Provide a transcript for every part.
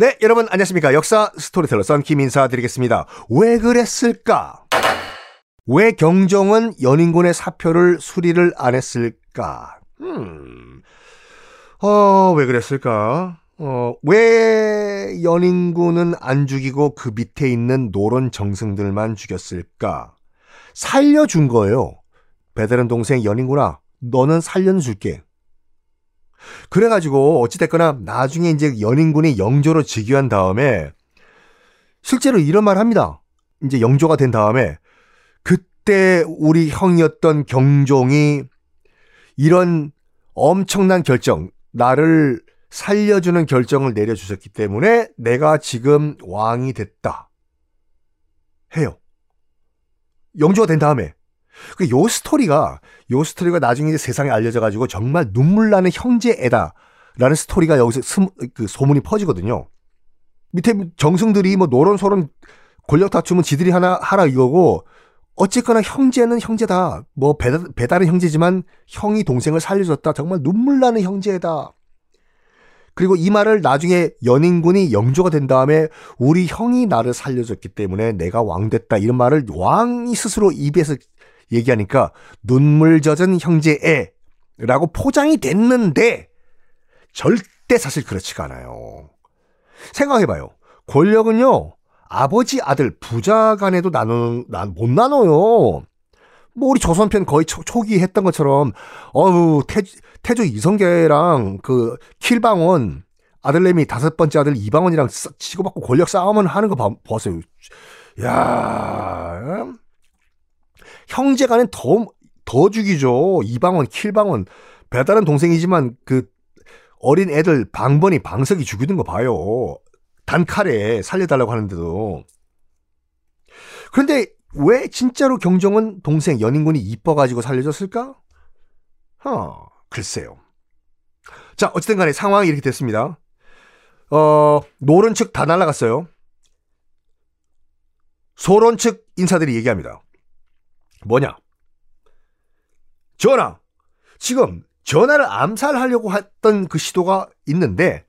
네, 여러분 안녕하십니까. 역사 스토리텔러 썬킴 인사드리겠습니다. 왜 그랬을까? 왜 경종은 연잉군의 사표를 수리를 안 했을까? 음, 어, 왜 그랬을까? 어, 왜 연잉군은 안 죽이고 그 밑에 있는 노론 정승들만 죽였을까? 살려준 거예요. 베테랑 동생 연인구나. 너는 살려줄게. 그래가지고 어찌됐거나 나중에 이제 연인군이 영조로 즉위한 다음에 실제로 이런 말 합니다. 이제 영조가 된 다음에 그때 우리 형이었던 경종이 이런 엄청난 결정, 나를 살려주는 결정을 내려주셨기 때문에 내가 지금 왕이 됐다. 해요. 영조가 된 다음에 그 요 스토리가 요 스토리가 나중에 세상에 알려져 가지고 정말 눈물 나는 형제애다라는 스토리가 여기서 스, 그 소문이 퍼지거든요. 밑에 정승들이 뭐 노론소론 권력 다투면 지들이나 하라 이거고 어쨌거나 형제는 형제다. 뭐 배달, 배다른 형제지만 형이 동생을 살려줬다. 정말 눈물 나는 형제다. 그리고 이 말을 나중에 연잉군이 영조가 된 다음에 우리 형이 나를 살려줬기 때문에 내가 왕 됐다. 이런 말을 왕이 스스로 입에서 얘기하니까 눈물 젖은 형제 애라고 포장이 됐는데 절대 사실 그렇지가 않아요. 생각해봐요. 권력은요, 아버지, 아들, 부자 간에도 나누, 못 나눠요. 뭐, 우리 조선편 거의 초, 초기 했던 것처럼, 어우, 태, 태조 이성계랑 그, 킬방원, 아들내미 다섯 번째 아들 이방원이랑 치고받고 권력 싸움을 하는 거 봐, 보세요. 야 형제 간엔 더, 더 죽이죠. 이방원, 킬방원. 배달은 동생이지만 그 어린 애들 방번이 방석이 죽이는 거 봐요. 단 칼에 살려달라고 하는데도. 그런데 왜 진짜로 경정은 동생 연인군이 이뻐가지고 살려줬을까? 어, 글쎄요. 자, 어쨌든 간에 상황이 이렇게 됐습니다. 어, 노론 측 다 날라갔어요. 소론 측 인사들이 얘기합니다. 뭐냐? 전하, 지금 전하를 암살하려고 했던 그 시도가 있는데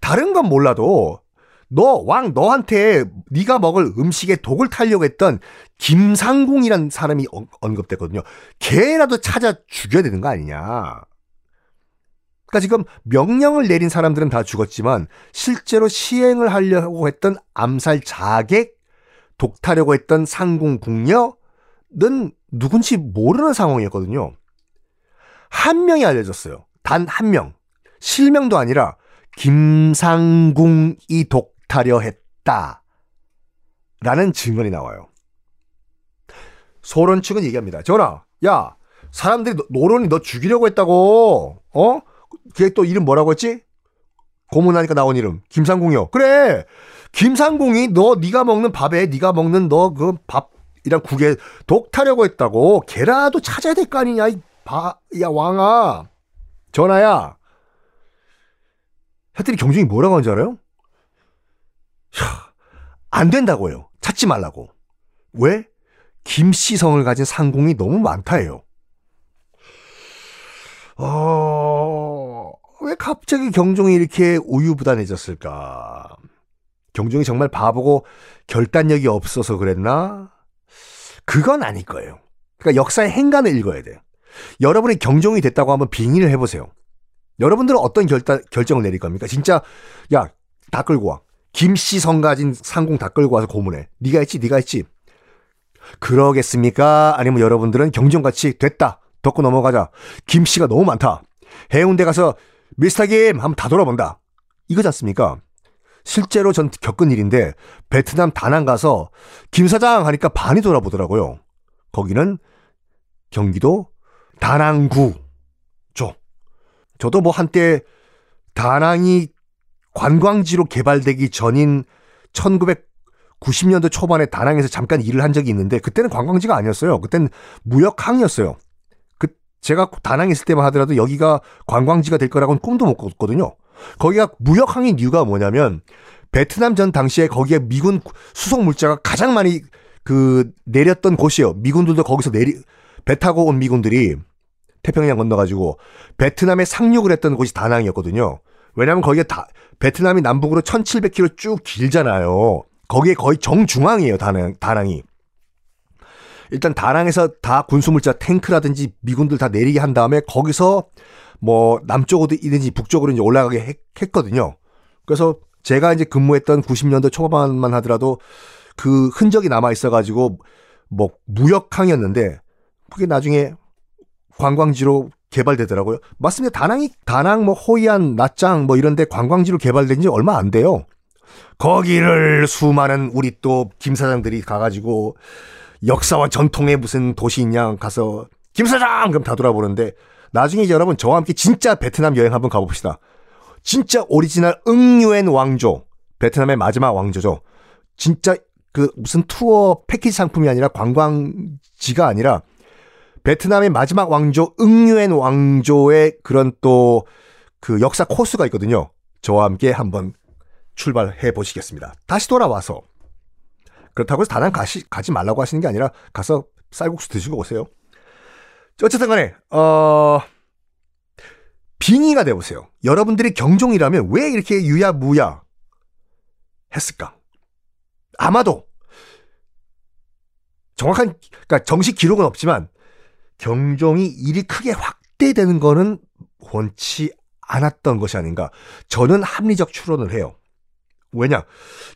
다른 건 몰라도 너 왕 너한테 네가 먹을 음식에 독을 타려고 했던 김상궁이란 사람이 언급됐거든요. 걔라도 찾아 죽여야 되는 거 아니냐. 그러니까 지금 명령을 내린 사람들은 다 죽었지만 실제로 시행을 하려고 했던 암살 자객, 독타려고 했던 상궁 궁녀, 는 누군지 모르는 상황이었거든요. 한 명이 알려졌어요. 단 한 명. 실명도 아니라 김상궁이 독타려 했다. 라는 증언이 나와요. 소론 측은 얘기합니다. 전하, 야, 사람들이 노론이 너 죽이려고 했다고. 어? 그게 또 이름 뭐라고 했지? 고문하니까 나온 이름 김상궁이요. 그래. 김상궁이 너 네가 먹는 밥에 네가 먹는 너 그 밥 이랑 국에 독 타려고 했다고 걔라도 찾아야 될 거 아니냐 이 바, 야 왕아 전하야 했더니 경중이 뭐라고 하는지 알아요? 야, 안 된다고요 찾지 말라고 왜? 김씨성을 가진 상공이 너무 많다예요 어, 왜 갑자기 경종이 이렇게 우유부단해졌을까? 경종이 정말 바보고 결단력이 없어서 그랬나? 그건 아닐 거예요. 그러니까 역사의 행간을 읽어야 돼요. 여러분이 경종이 됐다고 한번 빙의를 해보세요. 여러분들은 어떤 결단, 결정을 내릴 겁니까? 진짜, 야, 다 끌고 와. 김씨 성가진 상공 다 끌고 와서 고문해. 네가 했지, 네가 했지. 그러겠습니까? 아니면 여러분들은 경종같이 됐다. 덮고 넘어가자. 김씨가 너무 많다. 해운대 가서 미스터 김 한번 다 돌아본다. 이거지 않습니까? 실제로 전 겪은 일인데 베트남 다낭 가서 김 사장 하니까 반이 돌아보더라고요. 거기는 경기도 다낭구죠. 저도 뭐 한때 다낭이 관광지로 개발되기 전인 1990년도 초반에 다낭에서 잠깐 일을 한 적이 있는데 그때는 관광지가 아니었어요. 그때는 무역항이었어요. 그 제가 다낭에 있을 때만 하더라도 여기가 관광지가 될 거라고는 꿈도 못 꿨거든요. 거기가 무역항인 이유가 뭐냐면 베트남 전 당시에 거기에 미군 수송 물자가 가장 많이 그 내렸던 곳이에요. 미군들도 거기서 내리 배 타고 온 미군들이 태평양 건너가지고 베트남에 상륙을 했던 곳이 다낭이었거든요. 왜냐하면 거기가 다 베트남이 남북으로 1,700km 쭉 길잖아요. 거기에 거의 정중앙이에요. 다낭 다낭이. 일단 다낭에서 다 군수물자 탱크라든지 미군들 다 내리게 한 다음에 거기서 뭐 남쪽으로든지 북쪽으로 이제 올라가게 했, 했거든요. 그래서 제가 이제 근무했던 90년대 초반만 하더라도 그 흔적이 남아 있어가지고 뭐 무역항이었는데 그게 나중에 관광지로 개발되더라고요. 맞습니다. 다낭이 다낭 뭐 호이안 낮장 뭐 이런데 관광지로 개발된 지 얼마 안 돼요. 거기를 수많은 우리 또 김 사장들이 가가지고 역사와 전통의 무슨 도시냐 가서 김 사장 그럼 다 돌아보는데 나중에 이제 여러분 저와 함께 진짜 베트남 여행 한번 가봅시다. 진짜 오리지널 응우옌 왕조. 베트남의 마지막 왕조죠. 진짜 그 무슨 투어 패키지 상품이 아니라 관광지가 아니라 베트남의 마지막 왕조 응우옌 왕조의 그런 또 그 역사 코스가 있거든요. 저와 함께 한번 출발해 보시겠습니다. 다시 돌아와서 그렇다고 해서 다낭 가시, 가지 말라고 하시는 게 아니라 가서 쌀국수 드시고 오세요. 어쨌든 간에 어 빙의가 되어보세요. 여러분들이 경종이라면 왜 이렇게 유야무야 했을까? 아마도 정확한 그러니까 정식 기록은 없지만 경종이 일이 크게 확대되는 거는 원치 않았던 것이 아닌가. 저는 합리적 추론을 해요. 왜냐?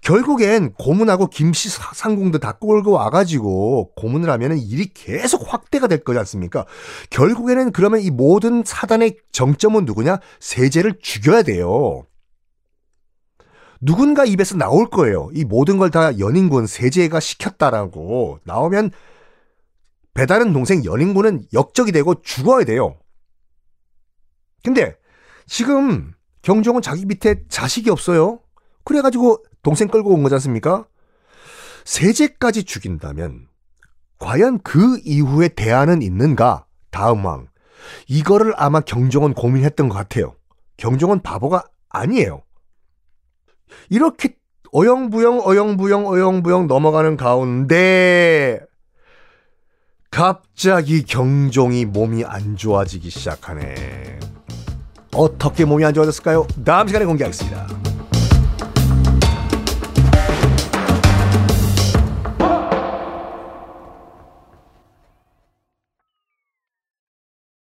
결국엔 고문하고 김씨 상공도 다 끌고 와가지고 고문을 하면은 일이 계속 확대가 될 거지 않습니까? 결국에는 그러면 이 모든 사단의 정점은 누구냐? 세제를 죽여야 돼요. 누군가 입에서 나올 거예요. 이 모든 걸 다 연인군 세제가 시켰다라고 나오면 배다른 동생 연인군은 역적이 되고 죽어야 돼요. 근데 지금 경종은 자기 밑에 자식이 없어요. 그래가지고 동생 끌고 온 거지 않습니까? 세제까지 죽인다면 과연 그 이후에 대안은 있는가? 다음 왕. 이거를 아마 경종은 고민했던 것 같아요. 경종은 바보가 아니에요. 이렇게 어영부영 어영부영 어영부영 넘어가는 가운데 갑자기 경종이 몸이 안 좋아지기 시작하네. 어떻게 몸이 안 좋아졌을까요? 다음 시간에 공개하겠습니다.